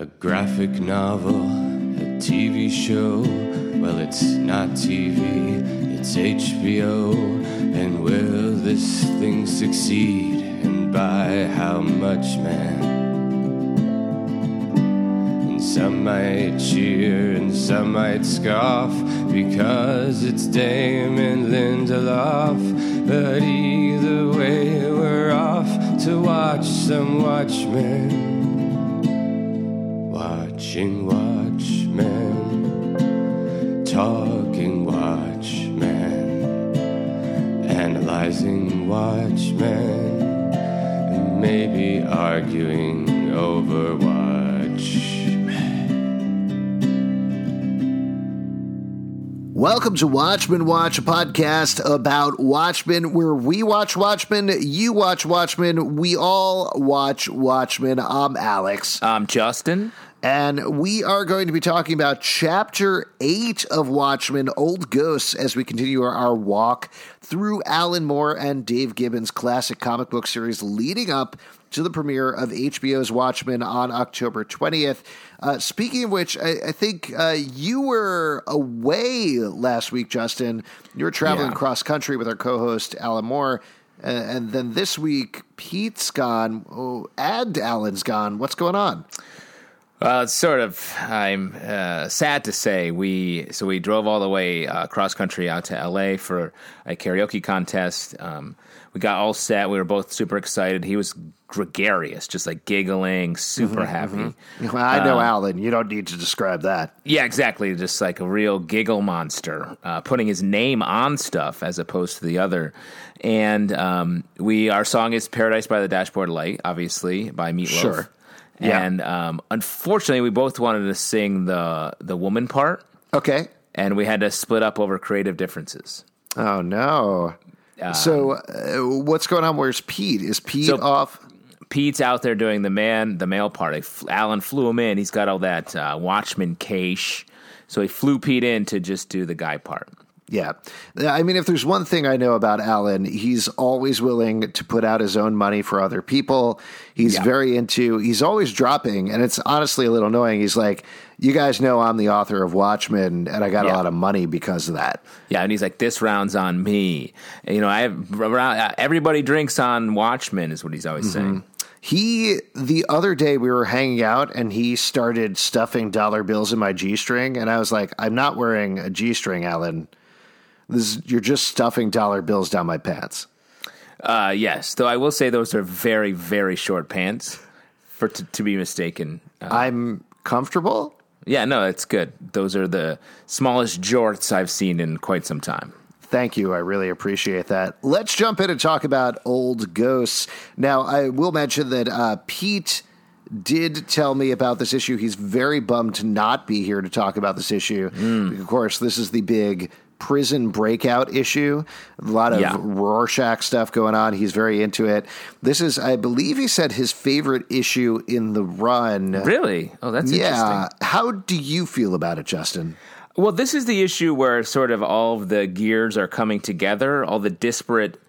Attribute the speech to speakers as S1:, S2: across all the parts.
S1: A graphic novel, a TV show. Well, it's not TV, it's HBO. And will this thing succeed? And by how much, man? And some might cheer and some might scoff because it's Damon Lindelof. But either way, we're off to watch some Watchmen. Watching Watchmen. Talking Watchmen. Analyzing Watchmen. And maybe arguing over Watchmen.
S2: Welcome to Watchmen Watch, a podcast about Watchmen, where we watch Watchmen, you watch Watchmen, we all watch Watchmen. I'm Alex.
S3: I'm Justin.
S2: And we are going to be talking about Chapter 8 of Watchmen, Old Ghosts, as we continue our, our walk through Alan Moore and Dave Gibbons' classic comic book series leading up to the premiere of HBO's Watchmen on October 20th. Uh, speaking of which, I, I think uh, you were away last week, Justin. You were traveling
S3: Yeah.
S2: cross country with our co host, Alan Moore. Uh, and then this week, Pete's gone, oh, and Alan's gone. What's going on?
S3: Well, it's sort of. I'm uh, sad to say we. So we drove all the way uh, cross country out to L.A. for a karaoke contest. Um, we got all set. We were both super excited. He was gregarious, just like giggling, super happy.
S2: Well, I know Alan. You don't need to describe that.
S3: Yeah, exactly. Just like a real giggle monster, uh, putting his name on stuff as opposed to the other. And um, we, our song is "Paradise by the Dashboard Light," obviously by Meatloaf.
S2: Sure. Yeah.
S3: And um, unfortunately, we both wanted to sing the the woman part,
S2: Okay.
S3: and we had to split up over creative differences.
S2: Oh no. so uh, what's going on? Where's Pete? Is Pete
S3: So-
S2: off?
S3: Pete's out there doing the man, the male part. Alan flew him in. He's got all that uh, Watchman cash, so he flew Pete in to just do the guy part.
S2: Yeah. I mean, if there's one thing I know about Alan, he's always willing to put out his own money for other people. He's
S3: Yeah.
S2: very into, he's always dropping, and it's honestly a little annoying. He's like, you guys know I'm the author of Watchmen, and I got a lot of money because of that.
S3: Yeah, and he's like, "This round's on me." And, you know, I have everybody drinks on Watchmen is what he's always saying. Mm-hmm.
S2: He, the other day, we were hanging out and he started stuffing dollar bills in my G string. And I was like, I'm not wearing a G string, Alan. This is, you're just stuffing dollar bills down my pants.
S3: Uh, yes, though I will say those are very, very short pants for to, to be mistaken. Uh,
S2: I'm comfortable.
S3: yeah, no, it's good. Those are the smallest jorts I've seen in quite some time.
S2: Thank you. I really appreciate that. Let's jump in and talk about old ghosts. Now, I will mention that uh, Pete did tell me about this issue. He's very bummed to not be here to talk about this issue. Of course, this is the big prison breakout issue. A lot of
S3: Yeah.
S2: Rorschach stuff going on. He's very into it. This is, I believe he said, his favorite issue in the run.
S3: Really? Oh, that's
S2: Yeah.
S3: interesting.
S2: How do you feel about it, Justin?
S3: Well, this is the issue where sort of all of the gears are coming together, all the disparate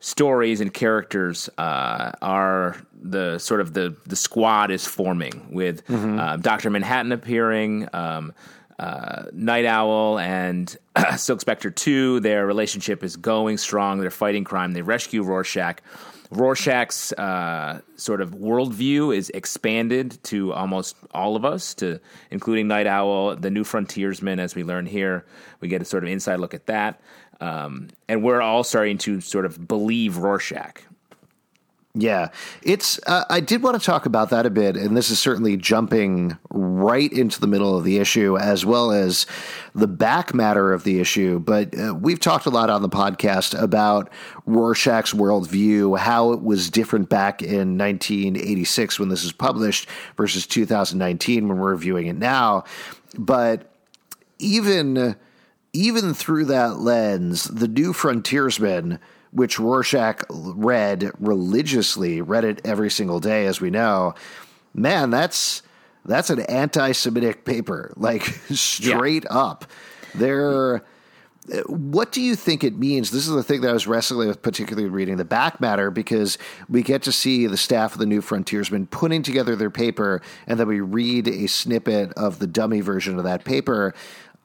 S3: stories and characters uh, are the sort of the the squad is forming with uh, Doctor Manhattan appearing. Um, uh, Night Owl and Silk Spectre 2, their relationship is going strong. They're fighting crime. They rescue Rorschach. Rorschach's uh, sort of worldview is expanded to almost all of us, to including Night Owl, the new frontiersman, as we learn here. We get a sort of inside look at that. Um, and we're all starting to sort of believe Rorschach.
S2: Yeah, it's. Uh, I did want to talk about that a bit, and this is certainly jumping right into the middle of the issue, as well as the back matter of the issue. But uh, we've talked a lot on the podcast about Rorschach's worldview, how it was different back in 1986 when this was published versus 2019 when we're reviewing it now. But even even through that lens, the new frontiersman, which Rorschach read religiously, read it every single day, as we know, man, that's that's an anti-Semitic paper, like straight up. They're what do you think it means? This is the thing that I was wrestling with, particularly reading the back matter, because we get to see the staff of the New Frontiersman putting together their paper, and then we read a snippet of the dummy version of that paper.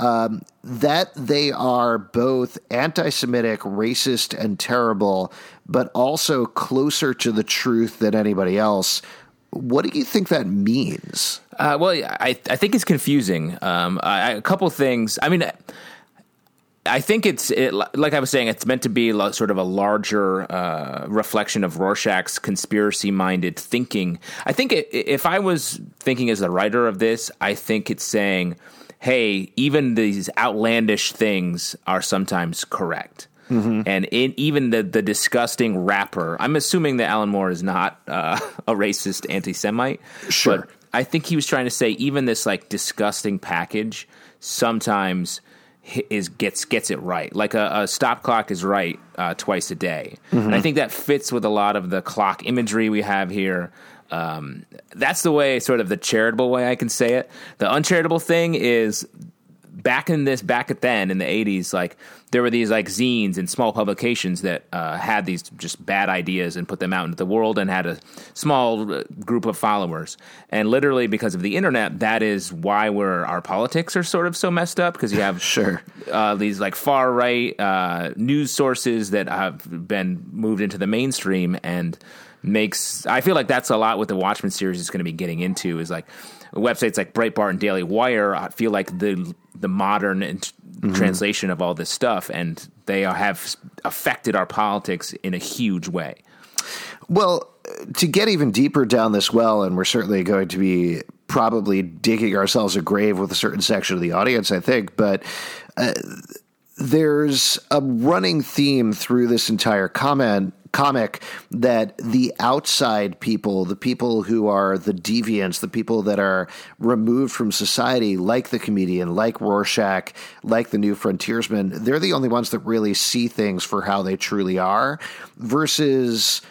S2: Um, that they are both anti Semitic, racist, and terrible, but also closer to the truth than anybody else. What do you think that means?
S3: Uh, well, I, I think it's confusing. Um, I, a couple things. I mean, I think it's it, like I was saying. It's meant to be sort of a larger uh, reflection of Rorschach's conspiracy-minded thinking. I think it, if I was thinking as the writer of this, I think it's saying, "Hey, even these outlandish things are sometimes correct." Mm-hmm. And in, even the the disgusting wrapper, I'm assuming that Alan Moore is not uh, a racist anti-Semite.
S2: Sure,
S3: but I think he was trying to say even this like disgusting package sometimes is gets gets it right. Like a, a stop clock is right uh, twice a day, mm-hmm. and I think that fits with a lot of the clock imagery we have here. Um, that's the way, sort of the charitable way I can say it. The uncharitable thing is back in this back at then in the 80s like there were these like zines and small publications that uh, had these just bad ideas and put them out into the world and had a small uh, group of followers and literally because of the internet that is why we're our politics are sort of so messed up because you have
S2: sure
S3: uh, these like far right uh, news sources that have been moved into the mainstream and makes I feel like that's a lot what the Watchmen series is going to be getting into is like websites like Breitbart and Daily Wire I feel like the the modern mm-hmm. translation of all this stuff, and they have affected our politics in a huge way.
S2: Well, to get even deeper down this well, and we're certainly going to be probably digging ourselves a grave with a certain section of the audience, I think, but. Uh, there's a running theme through this entire comment comic that the outside people, the people who are the deviants, the people that are removed from society, like the comedian, like Rorschach, like the new frontiersman, they're the only ones that really see things for how they truly are versus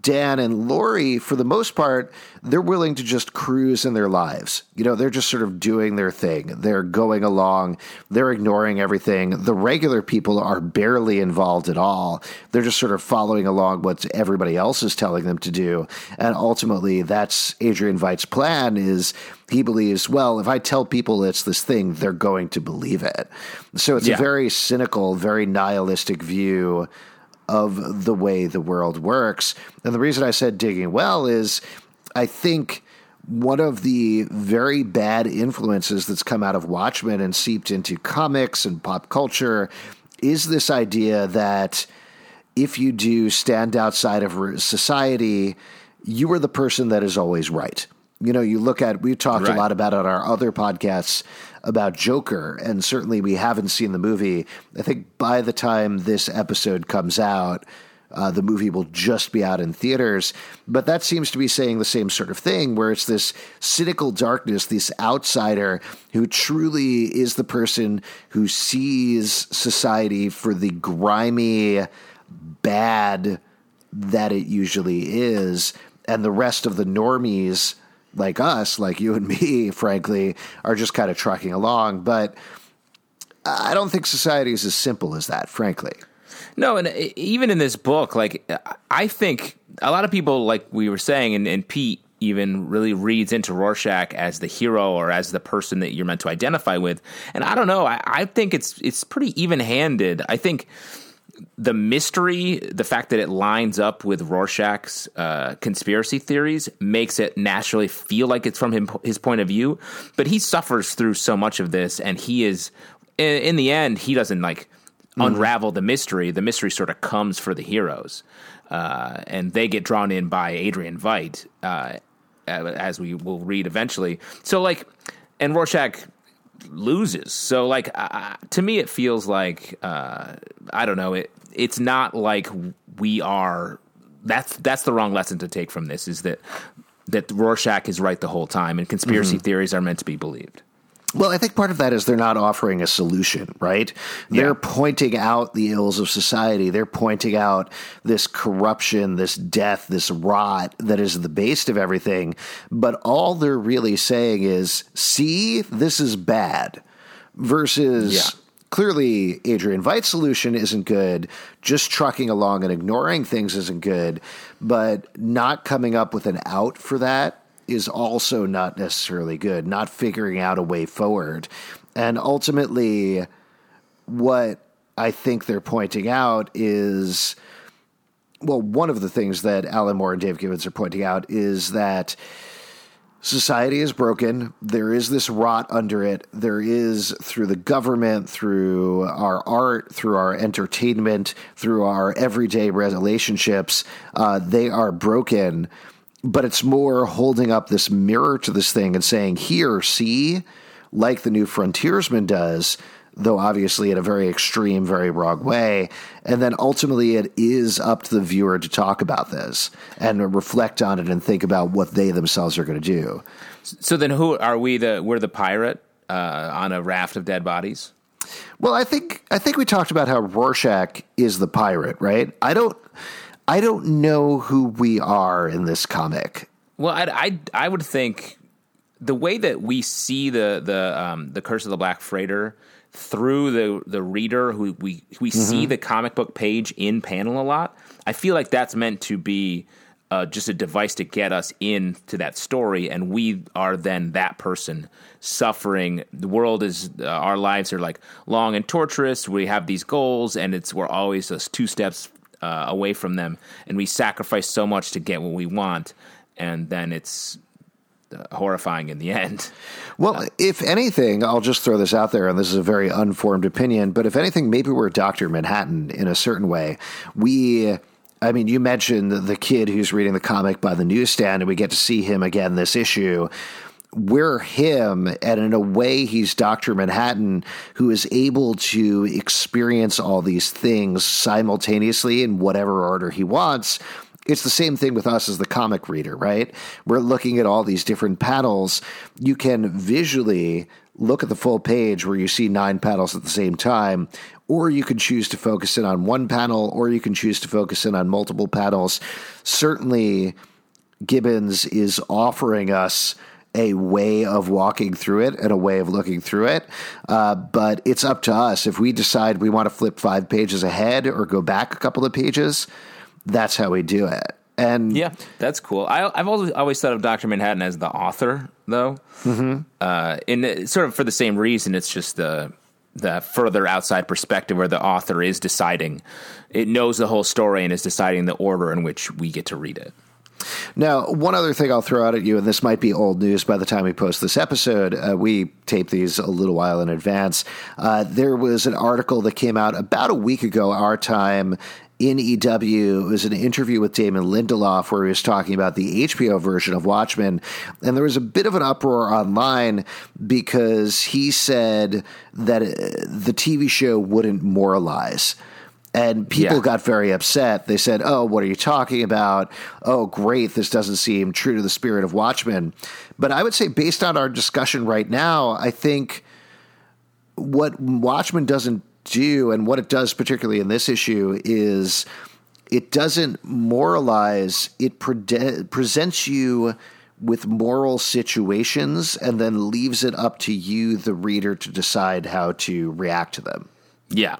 S2: Dan and Laurie, for the most part, they're willing to just cruise in their lives. You know, they're just sort of doing their thing. They're going along. They're ignoring everything. The regular people are barely involved at all. They're just sort of following along what everybody else is telling them to do. And ultimately, that's Adrian Veidt's plan is he believes, well, if I tell people it's this thing, they're going to believe it. So it's yeah. a very cynical, very nihilistic view of the way the world works. And the reason I said digging well is I think one of the very bad influences that's come out of Watchmen and seeped into comics and pop culture is this idea that if you do stand outside of society, you are the person that is always right. You know, you look at, we talked right. a lot about on our other podcasts about Joker, and certainly we haven't seen the movie. I think by the time this episode comes out, uh, the movie will just be out in theaters. But that seems to be saying the same sort of thing, where it's this cynical darkness, this outsider who truly is the person who sees society for the grimy, bad that it usually is, and the rest of the normies like us, like you and me, frankly, are just kind of trucking along. But I don't think society is as simple as that, frankly.
S3: No, and even in this book, like I think a lot of people, like we were saying, and, and Pete even really reads into Rorschach as the hero or as the person that you're meant to identify with. And I don't know, I, I think it's it's pretty even handed. I think the mystery, the fact that it lines up with Rorschach's uh, conspiracy theories, makes it naturally feel like it's from him, his point of view. But he suffers through so much of this, and he is, in, in the end, he doesn't like mm-hmm. unravel the mystery. The mystery sort of comes for the heroes, uh, and they get drawn in by Adrian Veidt, uh, as we will read eventually. So, like, and Rorschach loses. So like uh, to me, it feels like uh, I don't know. It it's not like we are. That's that's the wrong lesson to take from this. Is that that Rorschach is right the whole time, and conspiracy mm-hmm. theories are meant to be believed.
S2: Well, I think part of that is they're not offering a solution, right? Yeah. They're pointing out the ills of society. They're pointing out this corruption, this death, this rot that is the base of everything. But all they're really saying is, see, this is bad versus. Yeah clearly Adrian Veidt's solution isn't good. Just trucking along and ignoring things isn't good. But not coming up with an out for that is also not necessarily good. Not figuring out a way forward. And ultimately, what I think they're pointing out is well, one of the things that Alan Moore and Dave Gibbons are pointing out is that society is broken. There is this rot under it. There is through the government, through our art, through our entertainment, through our everyday relationships. Uh, they are broken. But it's more holding up this mirror to this thing and saying, here, see, like the new frontiersman does, though obviously in a very extreme, very wrong way. And then ultimately, it is up to the viewer to talk about this and reflect on it and think about what they themselves are going to do.
S3: So then, who are we? The we're the pirate uh, on a raft of dead bodies.
S2: Well, I think I think we talked about how Rorschach is the pirate, right? I don't I don't know who we are in this comic.
S3: Well, I, I, I would think the way that we see the the um, the Curse of the Black Freighter through the the reader who we we mm-hmm. see the comic book page in panel a lot. I feel like that's meant to be uh, just a device to get us into that story, and we are then that person suffering. The world is uh, our lives are like long and torturous. We have these goals, and it's we're always just two steps uh, away from them, and we sacrifice so much to get what we want, and then it's uh, horrifying in the end.
S2: Well, uh, if anything, I'll just throw this out there, and this is a very unformed opinion, but if anything, maybe we're Dr. Manhattan in a certain way. We. I mean, you mentioned the kid who's reading the comic by the newsstand, and we get to see him again this issue we're him, and in a way, he's Dr. Manhattan who is able to experience all these things simultaneously in whatever order he wants it's the same thing with us as the comic reader, right? We're looking at all these different panels. You can visually look at the full page where you see nine panels at the same time, or you can choose to focus in on one panel, or you can choose to focus in on multiple panels. Certainly, Gibbons is offering us a way of walking through it and a way of looking through it. Uh, but it's up to us. If we decide we want to flip five pages ahead or go back a couple of pages, that's how we do it. And
S3: yeah, that's cool. I, have always always thought of Doctor Manhattan as the author, though. Mm-hmm. Uh, in sort of for the same reason, it's just the the further outside perspective where the author is deciding, it knows the whole story and is deciding the order in which we get to read it.
S2: Now, one other thing I'll throw out at you, and this might be old news by the time we post this episode. Uh, we tape these a little while in advance. Uh, there was an article that came out about a week ago, our time, in EW. It was an interview with Damon Lindelof where he was talking about the HBO version of Watchmen. And there was a bit of an uproar online because he said that uh, the TV show wouldn't moralize. And people yeah. got very upset. They said, Oh, what are you talking about? Oh, great. This doesn't seem true to the spirit of Watchmen. But I would say, based on our discussion right now, I think what Watchmen doesn't do, and what it does, particularly in this issue, is it doesn't moralize, it pre- presents you with moral situations and then leaves it up to you, the reader, to decide how to react to them.
S3: Yeah.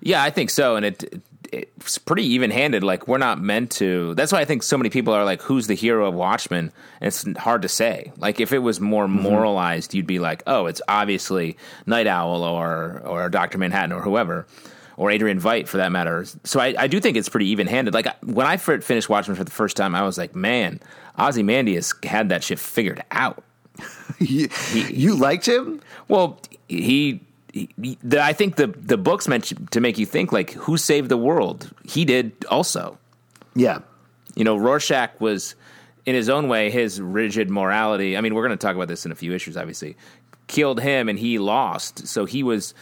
S3: Yeah, I think so. And it, it's pretty even handed. Like we're not meant to. That's why I think so many people are like, "Who's the hero of Watchmen?" And it's hard to say. Like if it was more mm-hmm. moralized, you'd be like, "Oh, it's obviously Night Owl or or Doctor Manhattan or whoever." Or Adrian Veidt, for that matter. So I, I do think it's pretty even-handed. Like when I finished Watchmen for the first time, I was like, "Man, Ozymandias had that shit figured out."
S2: you, he, you liked him?
S3: Well, he the, I think the the book's meant to make you think like who saved the world. He did also.
S2: Yeah,
S3: you know, Rorschach was in his own way his rigid morality. I mean, we're going to talk about this in a few issues. Obviously, killed him and he lost. So he was.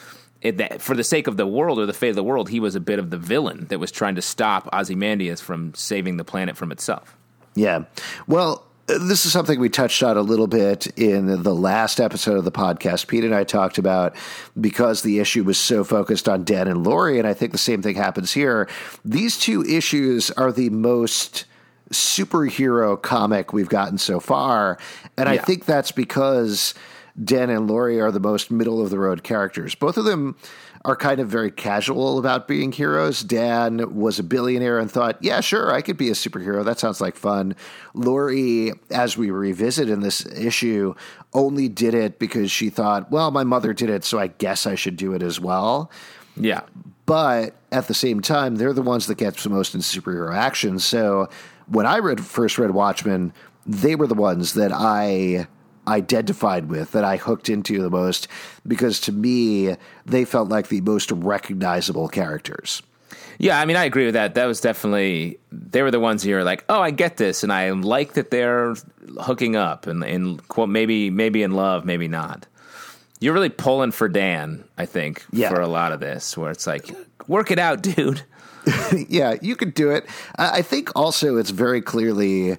S3: For the sake of the world or the fate of the world, he was a bit of the villain that was trying to stop Ozymandias from saving the planet from itself.
S2: Yeah. Well, this is something we touched on a little bit in the last episode of the podcast. Pete and I talked about because the issue was so focused on Dan and Laurie, and I think the same thing happens here. These two issues are the most superhero comic we've gotten so far, and yeah. I think that's because Dan and Laurie are the most middle of the road characters. Both of them are kind of very casual about being heroes. Dan was a billionaire and thought, yeah, sure, I could be a superhero. That sounds like fun. Laurie, as we revisit in this issue, only did it because she thought, well, my mother did it, so I guess I should do it as well.
S3: Yeah.
S2: But at the same time, they're the ones that get the most in superhero action. So when I read first read Watchmen, they were the ones that I identified with, that I hooked into the most, because to me, they felt like the most recognizable characters.
S3: Yeah, I mean, I agree with that. That was definitely they were the ones you're like, oh, I get this, and I like that they're hooking up and in quote maybe maybe in love, maybe not. You're really pulling for Dan, I think,
S2: Yeah.
S3: for a lot of this, where it's like, work it out, dude.
S2: yeah, you could do it. I I think also it's very clearly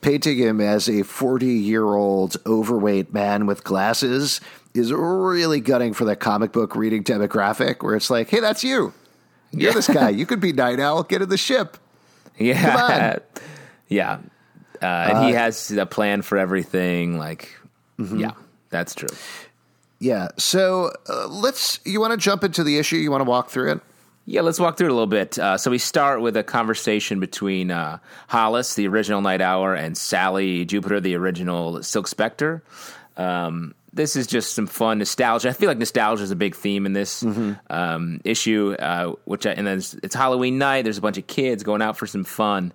S2: painting him as a 40 year old overweight man with glasses is really gutting for that comic book reading demographic where it's like, hey, that's you. You're this guy. You could be Night Owl. Get in the ship.
S3: Yeah, yeah, uh, and he has a plan for everything. Like, yeah, that's true.
S2: Yeah. So uh, let's, you want to jump into the issue? You want to walk through it?
S3: Yeah, let's walk through it a little bit. Uh, so we start with a conversation between uh, Hollis, the original Night Owl, and Sally Jupiter, the original Silk Spectre. Um, this is just some fun nostalgia. I feel like nostalgia is a big theme in this um, issue. Uh, which I, and then it's, it's Halloween night. There's a bunch of kids going out for some fun.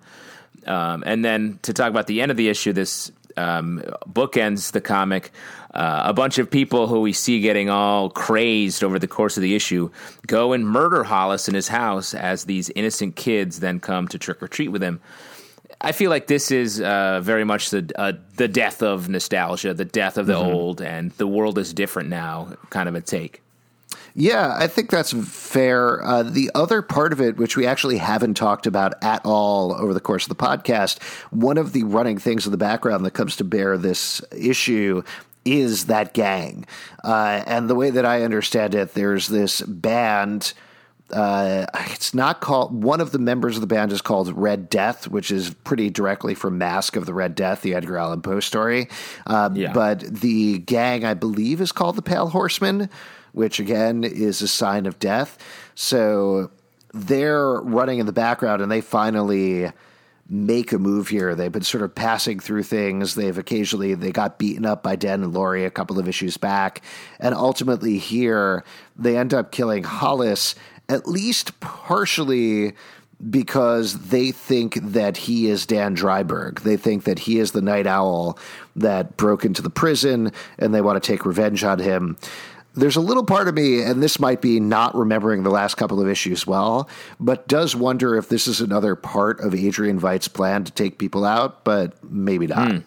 S3: Um, and then to talk about the end of the issue, this um, bookends the comic. Uh, a bunch of people who we see getting all crazed over the course of the issue go and murder Hollis in his house as these innocent kids then come to trick or treat with him. I feel like this is uh, very much the uh, the death of nostalgia, the death of the old, and the world is different now. Kind of a take.
S2: Yeah, I think that's fair. Uh, the other part of it, which we actually haven't talked about at all over the course of the podcast, one of the running things in the background that comes to bear this issue is that gang. Uh, and the way that I understand it, there's this band. Uh, it's not called. One of the members of the band is called Red Death, which is pretty directly from Mask of the Red Death, the Edgar Allan Poe story. Um,
S3: Yeah.
S2: But the gang, I believe, is called the Pale Horsemen, which again is a sign of death. So they're running in the background, and they finally make a move here. They've been sort of passing through things. They've occasionally they got beaten up by Dan and Laurie a couple of issues back, and ultimately here they end up killing Hollis at least partially because they think that he is Dan Dreiberg. They think that he is the night owl that broke into the prison and they want to take revenge on him. There's a little part of me, and this might be not remembering the last couple of issues well, but does wonder if this is another part of Adrian Veidt's plan to take people out, but maybe not. Hmm.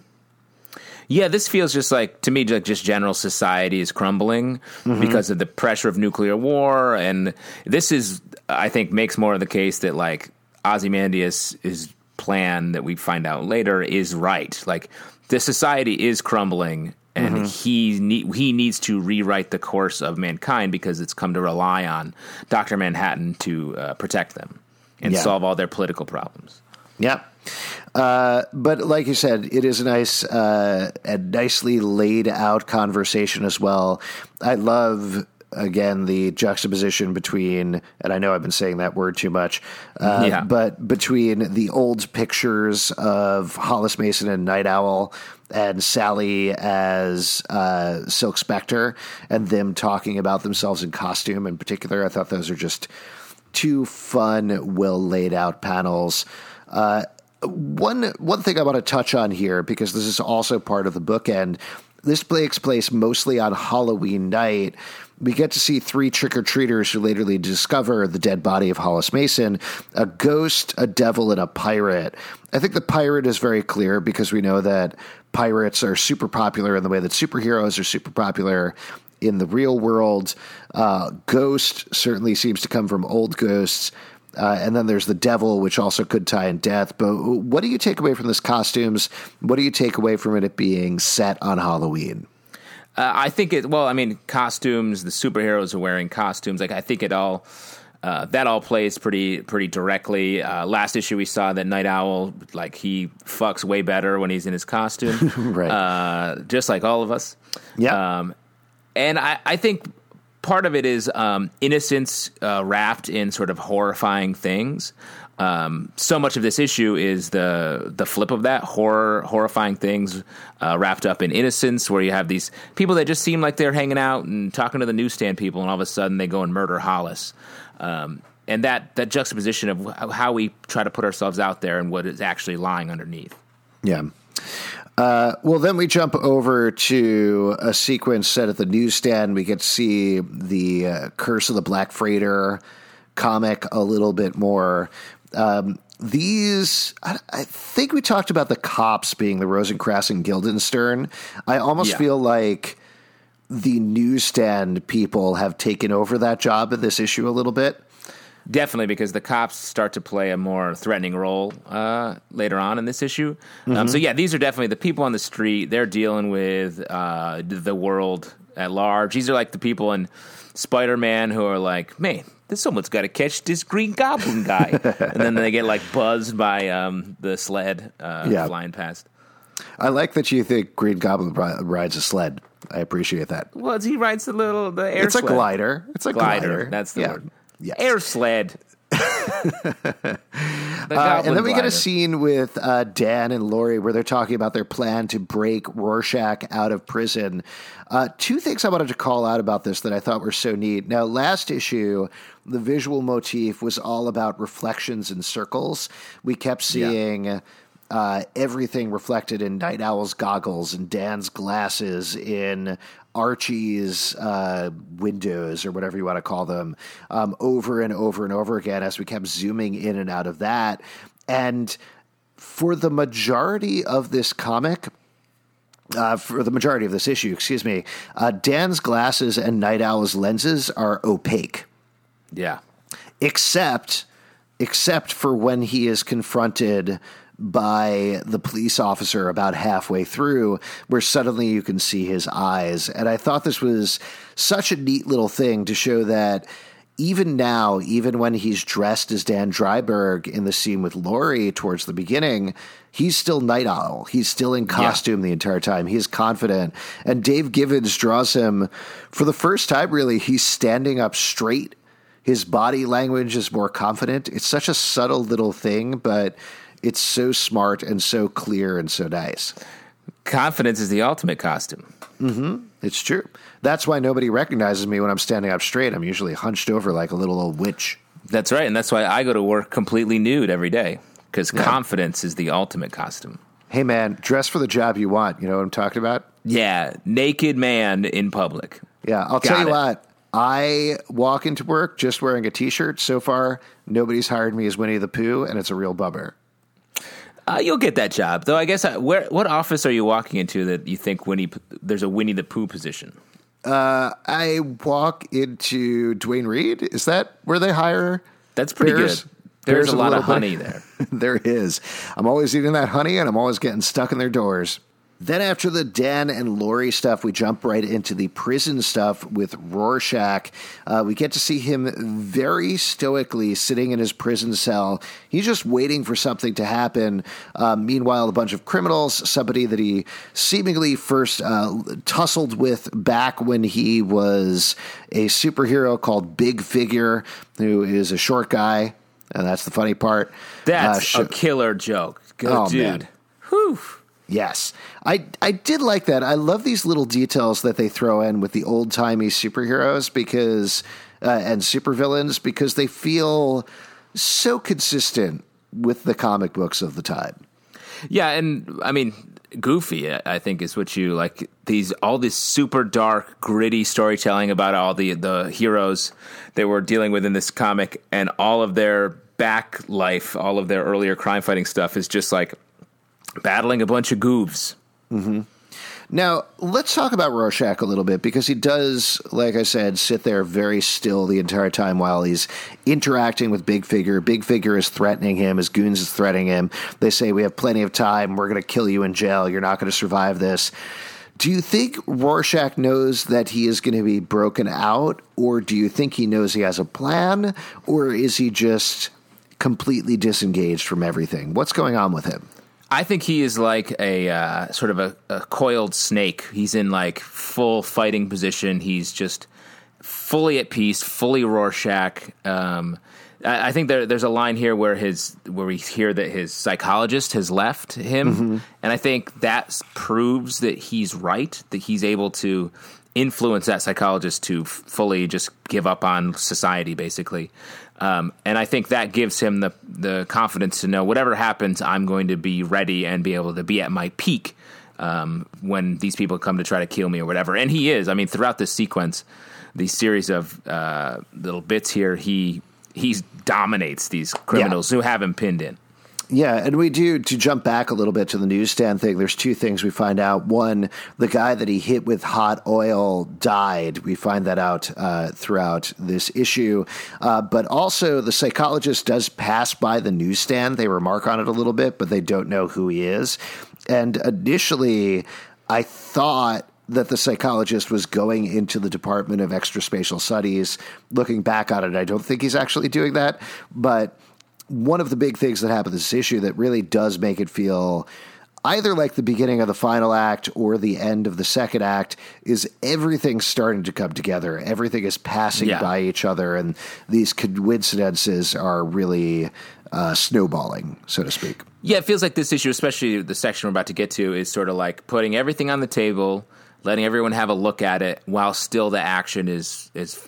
S3: Yeah, this feels just like to me, like just general society is crumbling mm-hmm. because of the pressure of nuclear war, and this is, I think, makes more of the case that like Ozymandias' his plan that we find out later is right. Like the society is crumbling, and he ne- he needs to rewrite the course of mankind because it's come to rely on Doctor Manhattan to uh, protect them and
S2: Yeah.
S3: solve all their political problems.
S2: Yeah. Uh, but like you said, it is a nice uh, and nicely laid out conversation as well. I love again the juxtaposition between, and I know I've been saying that word too much, uh,
S3: Yeah.
S2: but between the old pictures of Hollis Mason and Night Owl and Sally as uh, Silk Spectre, and them talking about themselves in costume in particular. I thought those are just two fun, well laid out panels. Uh, one one thing I want to touch on here because this is also part of the bookend. This takes place mostly on Halloween night. We get to see three trick or treaters who later discover the dead body of Hollis Mason, a ghost, a devil, and a pirate. I think the pirate is very clear because we know that pirates are super popular in the way that superheroes are super popular in the real world. Uh, Ghost certainly seems to come from old ghosts. Uh, and then there's the devil, which also could tie in death. But what do you take away from this costumes? What do you take away from it being set on Halloween?
S3: Uh, I think it. Well, I mean, costumes. The superheroes are wearing costumes. Like I think it all. Uh, that all plays pretty pretty directly. Uh, last issue we saw that Night Owl like he fucks way better when he's in his costume,
S2: Right.
S3: Uh, just like all of us.
S2: Yeah.
S3: Um, and I, I think part of it is um, innocence uh, wrapped in sort of horrifying things. Um, so much of this issue is the the flip of that horror, horrifying things uh, wrapped up in innocence, where you have these people that just seem like they're hanging out and talking to the newsstand people, and all of a sudden they go and murder Hollis. Um, and that that juxtaposition of how we try to put ourselves out there and what is actually lying underneath.
S2: Yeah. Uh, well, then we jump over to a sequence set at the newsstand. We get to see the uh, Curse of the Black Freighter comic a little bit more. Um, these, I, I, think we talked about the cops being the Rosencrantz and Guildenstern. I almost yeah. feel like the newsstand people have taken over that job in this issue a little bit.
S3: Definitely, because the cops start to play a more threatening role uh, later on in this issue. Um, mm-hmm. Um, so, yeah, these are definitely the people on the street. They're dealing with uh, the world at large. These are like the people in Spider Man who are like, man, someone's got to catch this Green Goblin guy. and then they get like buzzed by um, the sled uh, yeah. flying past.
S2: I like that you think Green Goblin rides a sled. I appreciate that.
S3: Well, he rides the little the air.
S2: It's
S3: sled.
S2: a glider. It's a glider. glider.
S3: That's the yeah. word. Yes. Air sled.
S2: uh, and then we get a scene with uh, Dan and Laurie where they're talking about their plan to break Rorschach out of prison. Uh, two things I wanted to call out about this that I thought were so neat. Now, last issue, the visual motif was all about reflections and circles. We kept seeing. Yeah. Uh, everything reflected in Night Owl's goggles and Dan's glasses, in Archie's uh, windows or whatever you want to call them um, over and over and over again as we kept zooming in and out of that. And for the majority of this comic, uh, for the majority of this issue, excuse me, uh, Dan's glasses and Night Owl's lenses are opaque.
S3: Yeah.
S2: Except, except for when he is confronted by the police officer about halfway through, where suddenly you can see his eyes. And I thought this was such a neat little thing to show that even now, even when he's dressed as Dan Dreiberg in the scene with Laurie towards the beginning, he's still Night Owl. He's still in costume yeah. the entire time. He's confident. And Dave Gibbons draws him for the first time, really, he's standing up straight. His body language is more confident. It's such a subtle little thing, but it's so smart and so clear and so nice.
S3: Confidence is the ultimate costume.
S2: Mm-hmm. It's true. That's why nobody recognizes me when I'm standing up straight. I'm usually hunched over like a little old witch.
S3: That's right, and that's why I go to work completely nude every day because yeah. confidence is the ultimate costume.
S2: Hey man, dress for the job you want. You know what I'm talking about?
S3: Yeah, naked man in public.
S2: Yeah, I'll Got tell you it. what. I walk into work just wearing a t-shirt. So far, nobody's hired me as Winnie the Pooh, and it's a real bummer.
S3: Uh, you'll get that job, though. I guess. Uh, where what office are you walking into that you think Winnie? There's a Winnie the Pooh position.
S2: Uh, I walk into Duane Reade. Is that where they hire?
S3: That's pretty bears? good. There's bears a lot of honey there.
S2: there is. I'm always eating that honey, and I'm always getting stuck in their doors. Then after the Dan and Laurie stuff, we jump right into the prison stuff with Rorschach. Uh, we get to see him very stoically sitting in his prison cell. He's just waiting for something to happen. Uh, meanwhile, a bunch of criminals, somebody that he seemingly first uh, tussled with back when he was a superhero called Big Figure, who is a short guy. And that's the funny part.
S3: That's sh- a killer joke. Good oh, dude. Man. Whew.
S2: Yes. I I did like that. I love these little details that they throw in with the old-timey superheroes because uh, and supervillains because they feel so consistent with the comic books of the time.
S3: Yeah, and I mean goofy i think is what you like these all this super dark gritty storytelling about all the the heroes they were dealing with in this comic and all of their back life all of their earlier crime fighting stuff is just like battling a bunch of goofs.
S2: Mm-hmm. Now, let's talk about Rorschach a little bit because he does, like I said, sit there very still the entire time while he's interacting with Big Figure. Big Figure is threatening him, his goons is threatening him. They say, We have plenty of time. We're going to kill you in jail. You're not going to survive this. Do you think Rorschach knows that he is going to be broken out, or do you think he knows he has a plan, or is he just completely disengaged from everything? What's going on with him?
S3: I think he is like a uh, sort of a, a coiled snake. He's in like full fighting position. He's just fully at peace, fully Rorschach. Um, I, I think there, there's a line here where his where we hear that his psychologist has left him, and I think that proves that he's right. That he's able to influence that psychologist to fully just give up on society, basically. Um, and I think that gives him the the confidence to know whatever happens, I'm going to be ready and be able to be at my peak um, when these people come to try to kill me or whatever. And he is. I mean, throughout this sequence, these series of uh, little bits here, he he dominates these criminals who have him pinned in.
S2: Yeah, and we do to jump back a little bit to the newsstand thing. There's two things we find out. One, the guy that he hit with hot oil died. We find that out uh, throughout this issue. Uh, but also, the psychologist does pass by the newsstand. They remark on it a little bit, but they don't know who he is. And initially, I thought that the psychologist was going into the Department of Extraspatial Studies. Looking back on it, I don't think he's actually doing that, but one of the big things that happened this issue that really does make it feel either like the beginning of the final act or the end of the second act is everything starting to come together. Everything is passing
S3: Yeah.
S2: by each other, and these coincidences are really uh, snowballing, so to speak.
S3: Yeah, it feels like this issue, especially the section we're about to get to, is sort of like putting everything on the table, letting everyone have a look at it, while still the action is is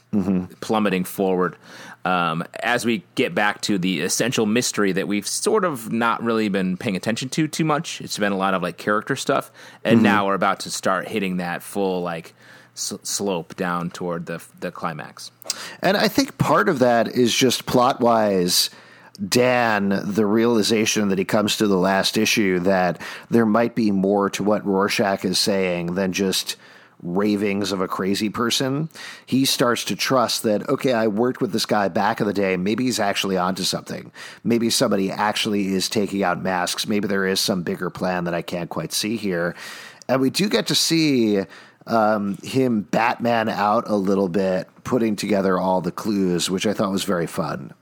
S3: plummeting forward. Um, as we get back to the essential mystery that we've sort of not really been paying attention to too much, it's been a lot of like character stuff, and now we're about to start hitting that full like s- slope down toward the the climax.
S2: And I think part of that is just plot wise. Dan, the realization that he comes to the last issue that there might be more to what Rorschach is saying than just ravings of a crazy person. He starts to trust that, okay, I worked with this guy back in the day. Maybe he's actually onto something. Maybe somebody actually is taking out masks. Maybe there is some bigger plan that I can't quite see here. And we do get to see um, him Batman out a little bit, putting together all the clues, which I thought was very fun.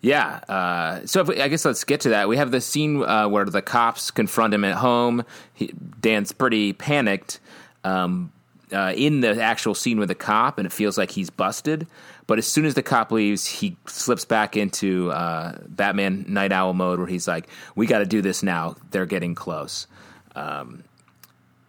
S3: Yeah. Uh, so we, I guess let's get to that. We have the scene uh, where the cops confront him at home. He, Dan's pretty panicked um, uh, in the actual scene with the cop, and it feels like he's busted. But as soon as the cop leaves, he slips back into uh, Batman Night Owl mode, where he's like, "We got to do this now. They're getting close." Um,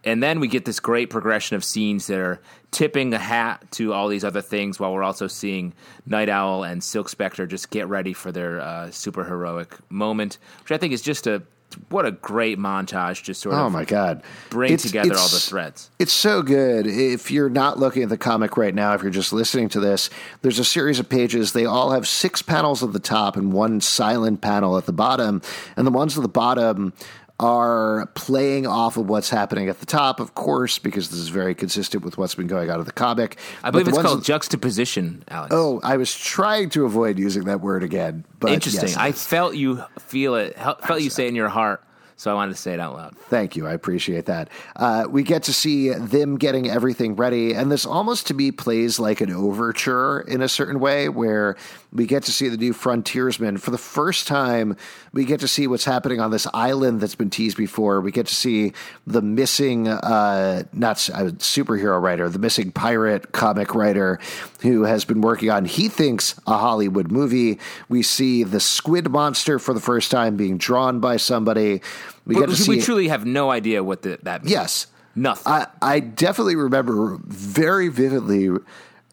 S3: and then we get this great progression of scenes that are tipping a hat to all these other things while we're also seeing Night Owl and Silk Spectre just get ready for their uh, super heroic moment, which I think is just a what a great montage to sort
S2: Oh
S3: of
S2: my god!
S3: bring
S2: It's-
S3: together all the threads.
S2: It's so good. If you're not looking at the comic right now, if you're just listening to this, there's a series of pages. They all have six panels at the top and one silent panel at the bottom. And the ones at the bottom are playing off of what's happening at the top, of course, because this is very consistent with what's been going on in the comic.
S3: I believe it's called
S2: at-
S3: juxtaposition, Alex.
S2: Oh, I was trying to avoid using that word again. But
S3: Interesting.
S2: yes,
S3: I felt you feel it. Felt you say in your heart, so I wanted to say it out loud.
S2: Thank you. I appreciate that. Uh, we get to see them getting everything ready, and this almost to me plays like an overture in a certain way, where we get to see the new frontiersmen for the first time. We get to see what's happening on this island that's been teased before. We get to see the missing, uh, not uh, superhero writer, the missing pirate comic writer who has been working on, he thinks, a Hollywood movie. We see the squid monster for the first time being drawn by somebody. We to
S3: we,
S2: see
S3: truly have no idea what the, that means.
S2: Yes.
S3: Nothing.
S2: I, I definitely remember very vividly. Uh,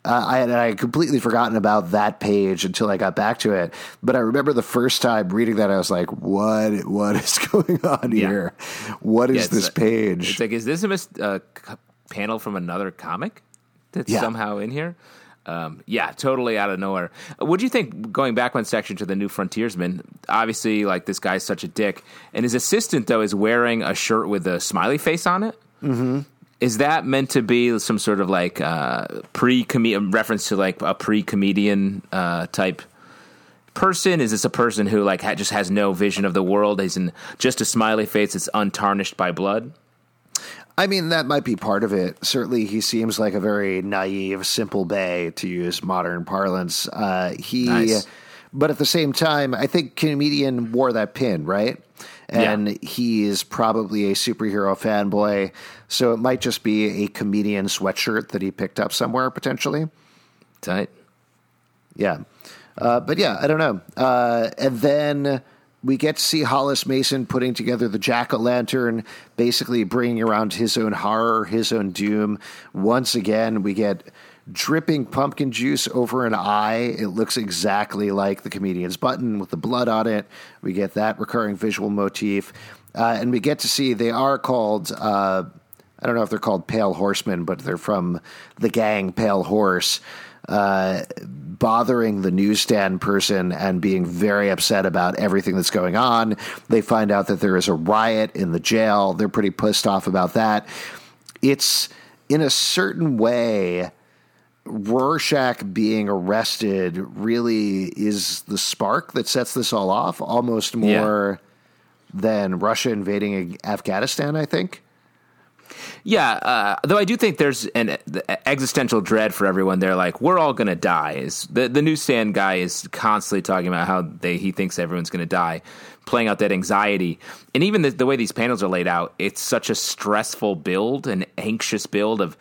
S2: I had I had completely forgotten about that page until I got back to it. But I remember the first time reading that, I was like, "What? What is going on
S3: Yeah.
S2: here? What is
S3: Yeah,
S2: this
S3: like-
S2: page?"
S3: It's like, is this a mis- uh, panel from another comic that's
S2: Yeah.
S3: somehow in here? Um, yeah, totally out of nowhere. What do you think? Going back one section to the new frontiersman, obviously, like this guy's such a dick, and his assistant though is wearing a shirt with a smiley face on it. Mm-hmm. Is that meant to be some sort of like uh, pre reference to like a pre comedian uh, type? person? Is this a person who like ha- just has no vision of the world? He's in just a smiley face that's untarnished by blood.
S2: I mean, that might be part of it. Certainly, he seems like a very naive, simple bay, to use modern parlance. Uh, he
S3: Nice.
S2: But at the same time, I think comedian wore that pin, right? And
S3: Yeah.
S2: he is probably a superhero fanboy, so it might just be a comedian sweatshirt that he picked up somewhere potentially.
S3: Tight.
S2: Yeah. Uh, but yeah, I don't know. Uh, and then we get to see Hollis Mason putting together the jack o' lantern, basically bringing around his own horror, his own doom. Once again, we get dripping pumpkin juice over an eye. It looks exactly like the comedian's button with the blood on it. We get that recurring visual motif. Uh, and we get to see they are called. Uh, I don't know if they're called Pale Horsemen, but they're from the gang Pale Horse, uh, bothering the newsstand person and being very upset about everything that's going on. They find out that there is a riot in the jail. They're pretty pissed off about that. It's in a certain way. Rorschach being arrested really is the spark that sets this all off, almost more than Russia invading Afghanistan, I think.
S3: Yeah, uh, though I do think there's an existential dread for everyone. They're like, we're all gonna die. Is the the newsstand guy is constantly talking about how they he thinks everyone's gonna die, playing out that anxiety, and even the, the way these panels are laid out, it's such a stressful build, an anxious build of.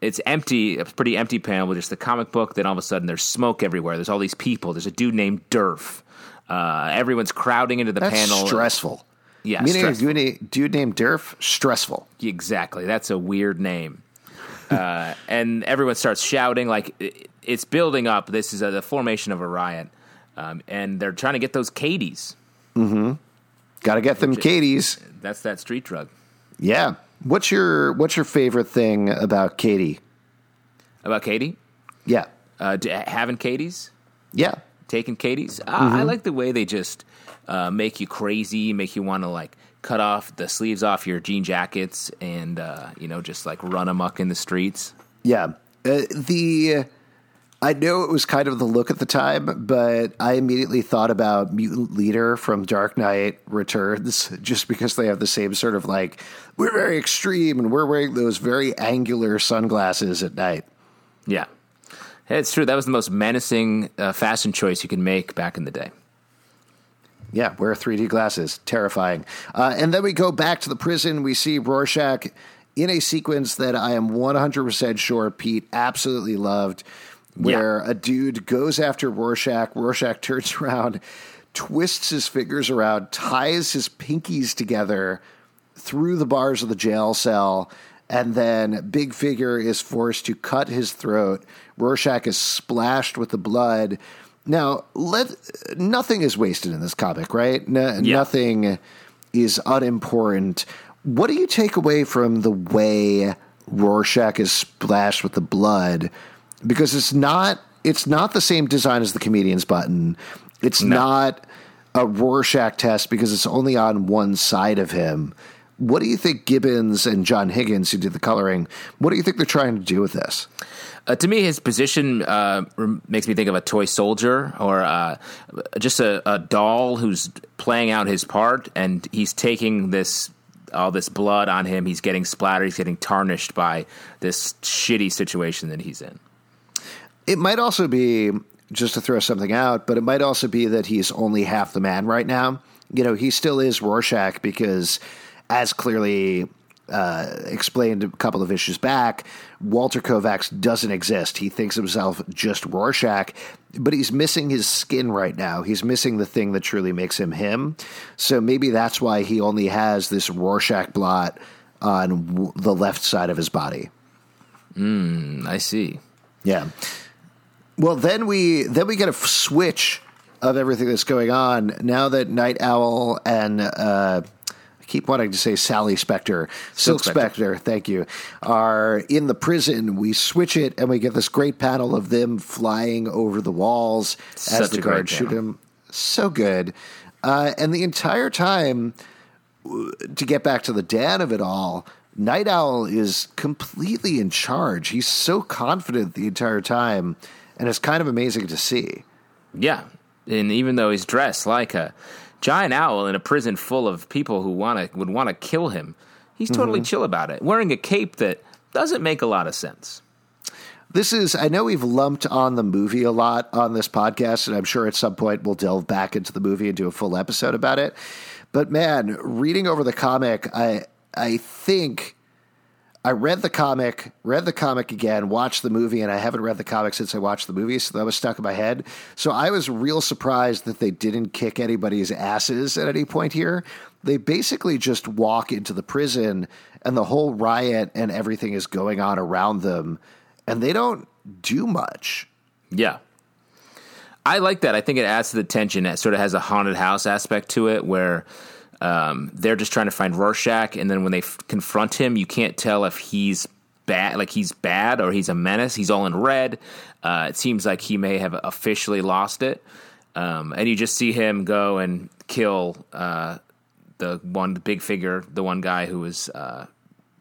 S3: It's empty, a pretty empty panel with just the comic book. Then all of a sudden, there's smoke everywhere. There's all these people. There's a dude named Durf. Uh, everyone's crowding into the
S2: That's
S3: panel.
S2: stressful.
S3: Yeah,
S2: Meaning
S3: stressful.
S2: a dude, dude named Durf, stressful.
S3: Exactly. That's a weird name. Uh, and everyone starts shouting like it- it's building up. This is a, the formation of a riot, um, and they're trying to get those Katie's. Mm-hmm.
S2: Got to get them Katie's.
S3: That's that street drug.
S2: Yeah. What's your What's your favorite thing about Katie?
S3: About Katie,
S2: Yeah.
S3: uh, having Katie's,
S2: Yeah.
S3: taking Katie's. Uh, I like the way they just uh, make you crazy, make you want to like cut off the sleeves off your jean jackets, and uh, you know just like run amok in the streets.
S2: Yeah. Uh, the I know it was kind of the look at the time, but I immediately thought about Mutant Leader from Dark Knight Returns just because they have the same sort of like we're very extreme and we're wearing those very angular sunglasses at night.
S3: Yeah, it's true. That was the most menacing uh, fashion choice you could make back in the day.
S2: Yeah, wear 3D glasses. Terrifying. Uh, and then we go back to the prison. We see Rorschach in a sequence that I am 100% sure Pete absolutely loved, where a dude goes after Rorschach. Rorschach turns around, twists his fingers around, ties his pinkies together through the bars of the jail cell. And then Big Figure is forced to cut his throat. Rorschach is splashed with the blood. Now, let nothing is wasted in this comic, right? No,
S3: Yeah.
S2: Nothing is unimportant. What do you take away from the way Rorschach is splashed with the blood? Because it's not it's not the same design as the comedian's button. It's not a Rorschach test because it's only on one side of him. What do you think Gibbons and John Higgins, who did the coloring, what do you think they're trying to do with this?
S3: Uh, to me, his position uh, makes me think of a toy soldier or uh, just a, a doll who's playing out his part, and he's taking this all this blood on him. He's getting splattered. He's getting tarnished by this shitty situation that he's in.
S2: It might also be just to throw something out, but it might also be that he's only half the man right now. You know, he still is Rorschach because, as clearly uh, explained a couple of issues back, Walter Kovacs doesn't exist. He thinks himself just Rorschach, but he's missing his skin right now. He's missing the thing that truly makes him him. So maybe that's why he only has this Rorschach blot on w- the left side of his body.
S3: I see.
S2: Yeah. Well, then we then we get a f- switch of everything that's going on now that Night Owl and uh, keep wanting to say Sally Spectre, Silk,
S3: Silk
S2: Spectre.
S3: Spectre.
S2: thank you, are in the prison. We switch it and we get this great panel of them flying over the walls as the guards shoot him. So good, uh, and the entire time to get back to the Dan of it all, Night Owl is completely in charge. He's so confident the entire time, and it's kind of amazing to see.
S3: Yeah, and even though he's dressed like a giant owl in a prison full of people who want to would want to kill him, he's totally mm-hmm. chill about it. Wearing a cape that doesn't make a lot of sense.
S2: This is, I know we've lumped on the movie a lot on this podcast, and I'm sure at some point we'll delve back into the movie and do a full episode about it. But man, reading over the comic, I I think I read the comic, read the comic again, watched the movie, and I haven't read the comic since I watched the movie, so that was stuck in my head. So I was real surprised that they didn't kick anybody's asses at any point here. They basically just walk into the prison, and the whole riot and everything is going on around them, and they don't do much.
S3: Yeah. I like that. I think it adds to the tension. It sort of has a haunted house aspect to it where um, they're just trying to find Rorschach, and then when they f- confront him, you can't tell if he's bad, like he's bad or he's a menace. He's all in red. Uh, it seems like he may have officially lost it, um, and you just see him go and kill uh, the one big figure, the one guy who was uh,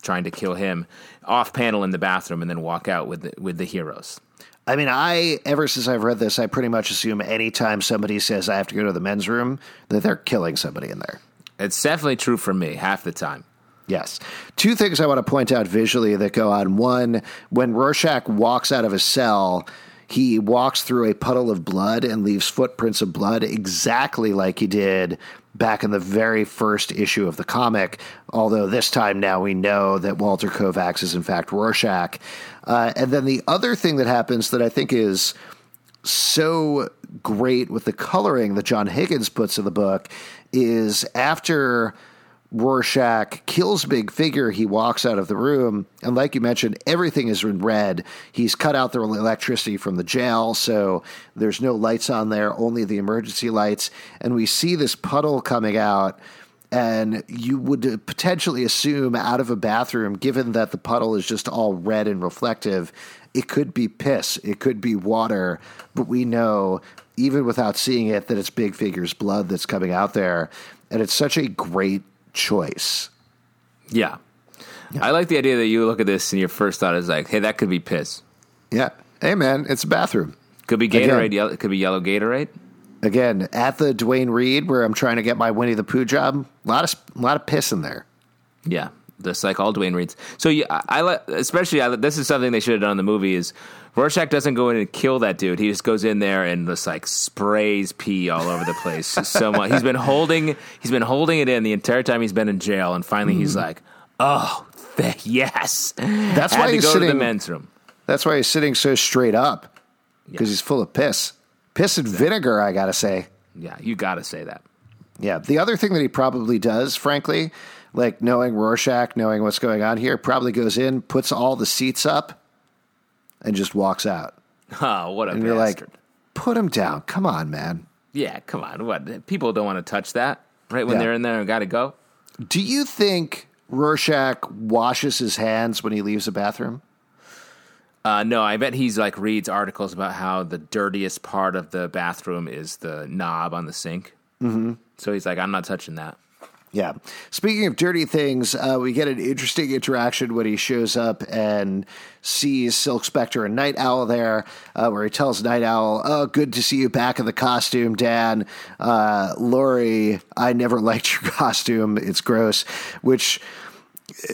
S3: trying to kill him, off panel in the bathroom, and then walk out with the, with the heroes.
S2: I mean, I ever since I've read this, I pretty much assume anytime somebody says I have to go to the men's room that they're killing somebody in there.
S3: It's definitely true for me half the time.
S2: Yes. Two things I want to point out visually that go on. One, when Rorschach walks out of his cell, he walks through a puddle of blood and leaves footprints of blood exactly like he did back in the very first issue of the comic. Although this time now we know that Walter Kovacs is in fact Rorschach. Uh, and then the other thing that happens that I think is so great with the coloring that John Higgins puts in the book is after Rorschach kills Big Figure, he walks out of the room, and like you mentioned, everything is in red. He's cut out the electricity from the jail, so there's no lights on there, only the emergency lights. And we see this puddle coming out, and you would potentially assume out of a bathroom, given that the puddle is just all red and reflective, it could be piss, it could be water, but we know even without seeing it, that it's Big Figure's blood that's coming out there. And it's such a great choice.
S3: Yeah. yeah. I like the idea that you look at this and your first thought is like, hey, that could be piss.
S2: Yeah. Hey, man, it's a bathroom.
S3: Could be Gatorade. Again, it could be yellow Gatorade.
S2: Again, at the Duane Reade where I'm trying to get my Winnie the Pooh job, a lot of, a lot of piss in there.
S3: Yeah just like all Duane Reades. So yeah, I, I especially I, this is something they should have done in the movie is Rorschach doesn't go in and kill that dude. He just goes in there and just like sprays pee all over the place. so much. He's been holding he's been holding it in the entire time he's been in jail, and finally mm. he's like, oh th- yes.
S2: That's why he's sitting
S3: to the men's room.
S2: That's why he's sitting so straight up because yeah. he's full of piss, piss and exactly. vinegar. I gotta say.
S3: Yeah, you gotta say that.
S2: Yeah, the other thing that he probably does, frankly, like knowing Rorschach, knowing what's going on here, probably goes in, puts all the seats up, and just walks out.
S3: Oh, what a
S2: and
S3: bastard.
S2: you're like, put him down. Come on, man.
S3: Yeah, come on. What people don't want to touch that right when yeah. they're in there and got to go.
S2: Do you think Rorschach washes his hands when he leaves the bathroom?
S3: Uh, no, I bet he's like reads articles about how the dirtiest part of the bathroom is the knob on the sink.
S2: Mm-hmm.
S3: So he's like, I'm not touching that.
S2: Yeah. Speaking of dirty things, uh, we get an interesting interaction when he shows up and sees Silk Spectre and Night Owl there, uh, where he tells Night Owl, "Oh, good to see you back in the costume, Dan." Uh, Laurie, I never liked your costume; it's gross. Which,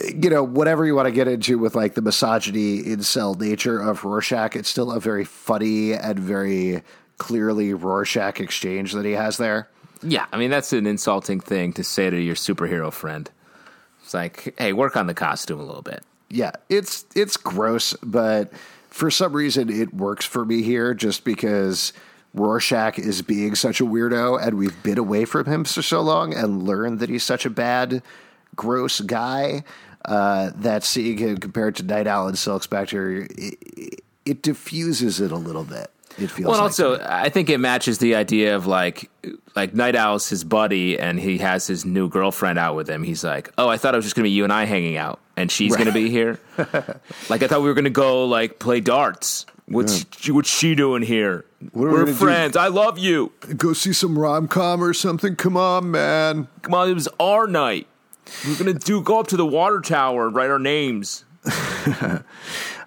S2: you know, whatever you want to get into with like the misogyny incel nature of Rorschach, it's still a very funny and very clearly Rorschach exchange that he has there.
S3: Yeah, I mean that's an insulting thing to say to your superhero friend. It's like, hey, work on the costume a little bit.
S2: Yeah, it's it's gross, but for some reason it works for me here just because Rorschach is being such a weirdo and we've been away from him for so long and learned that he's such a bad, gross guy uh, that seeing him compared to Night Owl and Silk Spectre, it, it diffuses it a little bit. It feels.
S3: Well,
S2: like
S3: also, I think it matches the idea of like, like Night Owl's his buddy, and he has his new girlfriend out with him. He's like, "Oh, I thought it was just going to be you and I hanging out, and she's right. going to be here. like, I thought we were going to go like play darts. What's yeah. what's she doing here? What are we're we friends. Do? I love you.
S2: Go see some rom com or something. Come on, man.
S3: Come on, it was our night. We're gonna do go up to the water tower and write our names.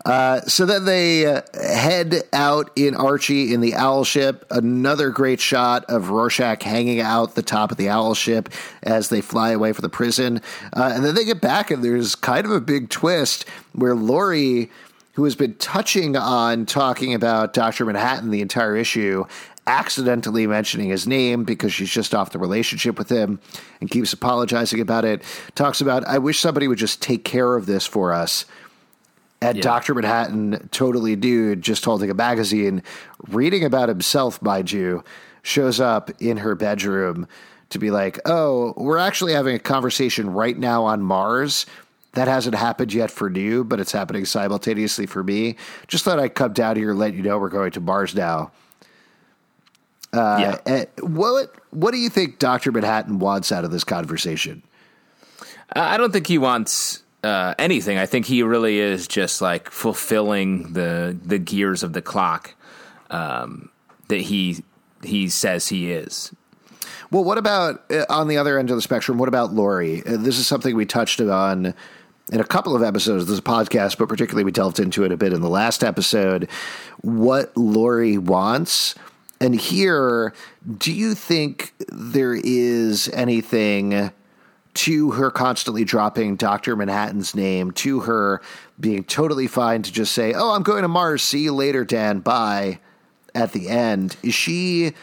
S2: Uh, so then they uh, head out in Archie in the owl ship. Another great shot of Rorschach hanging out the top of the owl ship as they fly away from the prison. Uh, and then they get back, and there's kind of a big twist where Laurie who has been touching on talking about Dr. Manhattan the entire issue, accidentally mentioning his name because she's just off the relationship with him and keeps apologizing about it. Talks about, I wish somebody would just take care of this for us. And
S3: Yeah.
S2: Dr. Manhattan, totally dude, just holding a magazine, reading about himself, mind you, shows up in her bedroom to be like, oh, we're actually having a conversation right now on Mars. That hasn't happened yet for you, but it's happening simultaneously for me. Just thought I'd come down here and let you know we're going to Mars now.
S3: yeah.
S2: Uh, what what do you think Dr. Manhattan wants out of this conversation?
S3: I don't think he wants uh, anything. I think he really is just like fulfilling the the gears of the clock um, that he he says he is.
S2: Well, what about uh, on the other end of the spectrum? What about Laurie? Uh, this is something we touched on in a couple of episodes of this podcast, but particularly we delved into it a bit in the last episode. What Laurie wants. And here, do you think there is anything to her constantly dropping Dr. Manhattan's name, to her being totally fine to just say, Oh, I'm going to Mars. See you later, Dan. Bye. At the end, is she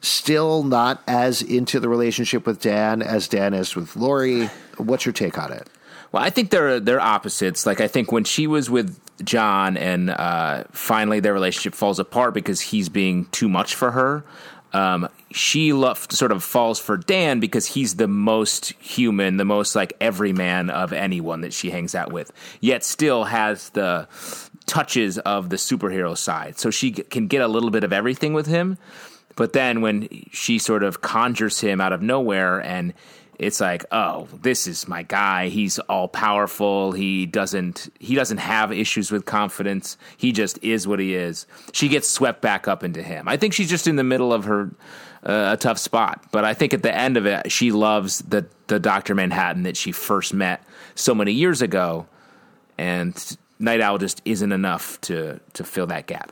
S2: still not as into the relationship with Dan as Dan is with Laurie? What's your take on it?
S3: Well, I think they're they're opposites. Like I think when she was with John and uh, finally their relationship falls apart because he's being too much for her. Um, she love, sort of falls for Dan because he's the most human, the most like everyman of anyone that she hangs out with. Yet still has the touches of the superhero side, so she g- can get a little bit of everything with him. But then when she sort of conjures him out of nowhere and it's like, oh, this is my guy. He's all powerful. He doesn't he doesn't have issues with confidence. He just is what he is. She gets swept back up into him. I think she's just in the middle of her uh, a tough spot. But I think at the end of it, she loves the the Doctor Manhattan that she first met so many years ago, and Night Owl just isn't enough to to fill that gap.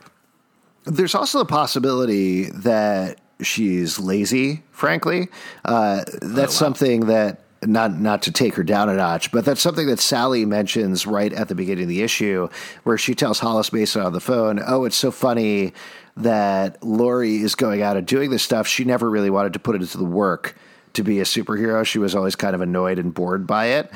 S2: There's also the possibility that she's lazy, frankly. Uh, that's something that not not to take her down a notch, but that's something that Sally mentions right at the beginning of the issue, where she tells Hollis Mason on the phone, "Oh, it's so funny that Laurie is going out and doing this stuff. She never really wanted to put it into the work to be a superhero. She was always kind of annoyed and bored by it."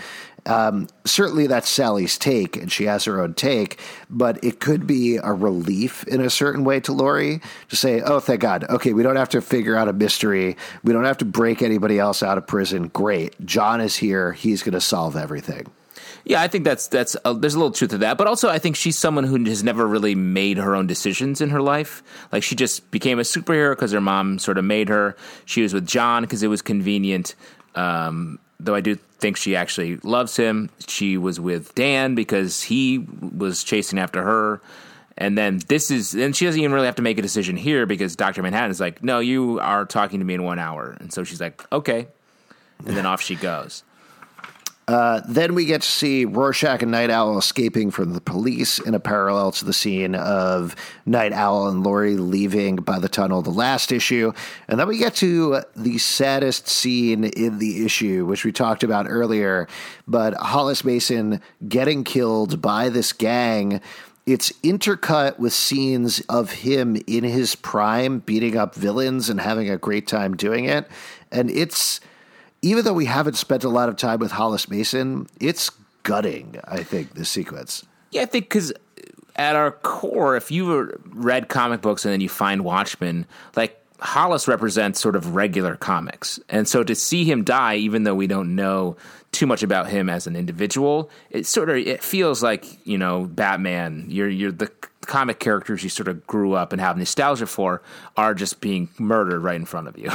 S2: Um, certainly, that's Sally's take, and she has her own take. But it could be a relief in a certain way to Laurie to say, "Oh, thank God! Okay, we don't have to figure out a mystery. We don't have to break anybody else out of prison. Great, John is here. He's going to solve everything."
S3: Yeah, I think that's that's uh, there's a little truth to that, but also I think she's someone who has never really made her own decisions in her life. Like she just became a superhero because her mom sort of made her. She was with John because it was convenient. Um, though I do think she actually loves him. She was with Dan because he was chasing after her. And then this is, and she doesn't even really have to make a decision here because Dr. Manhattan is like, no, you are talking to me in one hour. And so she's like, okay. And then off she goes.
S2: Uh, then we get to see Rorschach and Night Owl escaping from the police in a parallel to the scene of Night Owl and Laurie leaving by the tunnel the last issue. And then we get to the saddest scene in the issue, which we talked about earlier. But Hollis Mason getting killed by this gang. It's intercut with scenes of him in his prime beating up villains and having a great time doing it. And it's even though we haven't spent a lot of time with Hollis Mason, it's gutting, I think, this sequence.
S3: Yeah, I think because at our core, if you read comic books and then you find Watchmen, like Hollis represents sort of regular comics. And so to see him die, even though we don't know too much about him as an individual, it sort of it feels like, you know, Batman, you're you're the comic characters you sort of grew up and have nostalgia for are just being murdered right in front of you.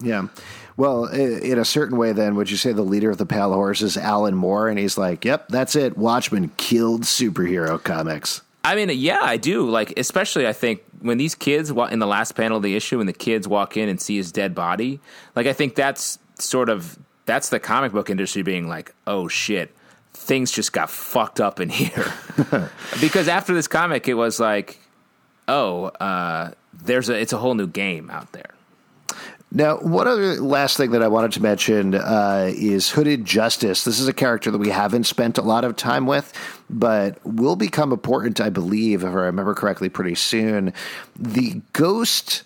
S2: Yeah. Well, in a certain way, then, would you say the leader of the Pale Horse is Alan Moore? And he's like, yep, that's it. Watchmen killed superhero comics.
S3: I mean, yeah, I do. Like, especially I think when these kids in the last panel of the issue, when the kids walk in and see his dead body, like I think that's sort of that's the comic book industry being like, oh shit, things just got fucked up in here. because after this comic, it was like, oh, uh, there's a it's a whole new game out there.
S2: Now, one other last thing that I wanted to mention uh, is Hooded Justice. This is a character that we haven't spent a lot of time with, but will become important, I believe, if I remember correctly, pretty soon. The ghost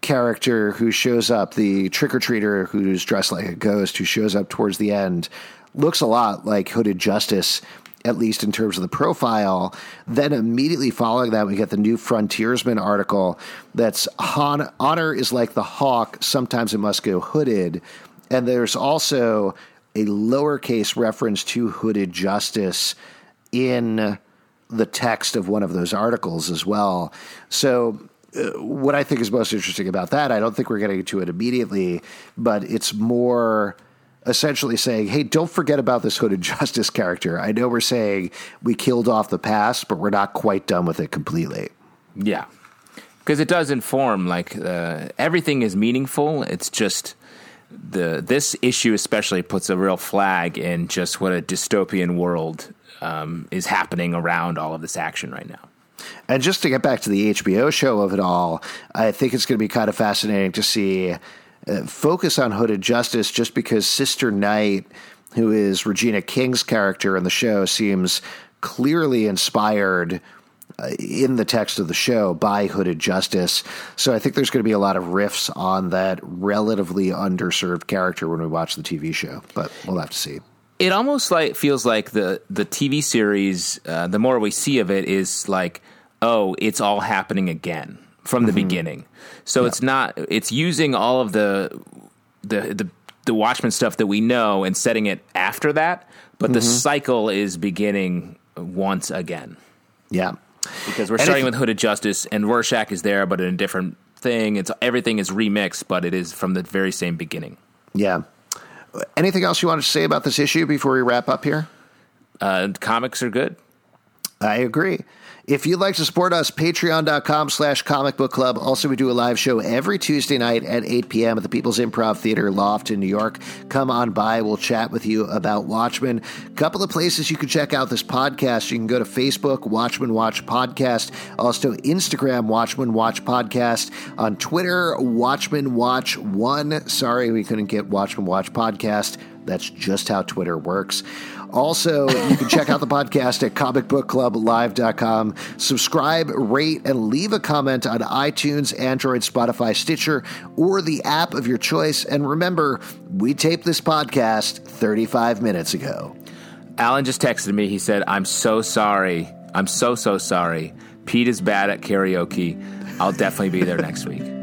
S2: character who shows up, the trick or treater who's dressed like a ghost, who shows up towards the end, looks a lot like Hooded Justice at least in terms of the profile. Then immediately following that, we get the new Frontiersman article that's honor is like the hawk, sometimes it must go hooded. And there's also a lowercase reference to hooded justice in the text of one of those articles as well. So, uh, what I think is most interesting about that, I don't think we're getting to it immediately, but it's more essentially saying, hey, don't forget about this Hooded Justice character. I know we're saying we killed off the past, but we're not quite done with it completely.
S3: Yeah. Because it does inform, like, uh, everything is meaningful. It's just the this issue especially puts a real flag in just what a dystopian world um, is happening around all of this action right now.
S2: And just to get back to the HBO show of it all, I think it's going to be kind of fascinating to see focus on Hooded Justice just because Sister Night, who is Regina King's character in the show, seems clearly inspired uh, in the text of the show by Hooded Justice. So I think there's going to be a lot of riffs on that relatively underserved character when we watch the TV show, but we'll have to see.
S3: It almost like feels like the the TV series. Uh, the more we see of it, is like, oh, it's all happening again from the mm-hmm. beginning. So yeah. it's not it's using all of the the the the Watchmen stuff that we know and setting it after that, but mm-hmm. the cycle is beginning once again.
S2: Yeah.
S3: Because we're and starting with Hooded Justice and Rorschach is there but in a different thing. It's everything is remixed, but it is from the very same beginning.
S2: Yeah. Anything else you want to say about this issue before we wrap up here?
S3: Uh, comics are good.
S2: I agree. If you'd like to support us, patreon.com slash comic book club. Also, we do a live show every Tuesday night at 8 p.m. at the People's Improv Theater Loft in New York. Come on by. We'll chat with you about Watchmen. A couple of places you can check out this podcast. You can go to Facebook, Watchmen Watch Podcast. Also, Instagram, Watchmen Watch Podcast. On Twitter, Watchmen Watch One. Sorry, we couldn't get Watchmen Watch Podcast. That's just how Twitter works. Also, you can check out the podcast at comicbookclublive.com. Subscribe, rate, and leave a comment on iTunes, Android, Spotify, Stitcher, or the app of your choice. And remember, we taped this podcast 35 minutes ago.
S3: Alan just texted me. He said, I'm so sorry. I'm so, so sorry. Pete is bad at karaoke. I'll definitely be there next week.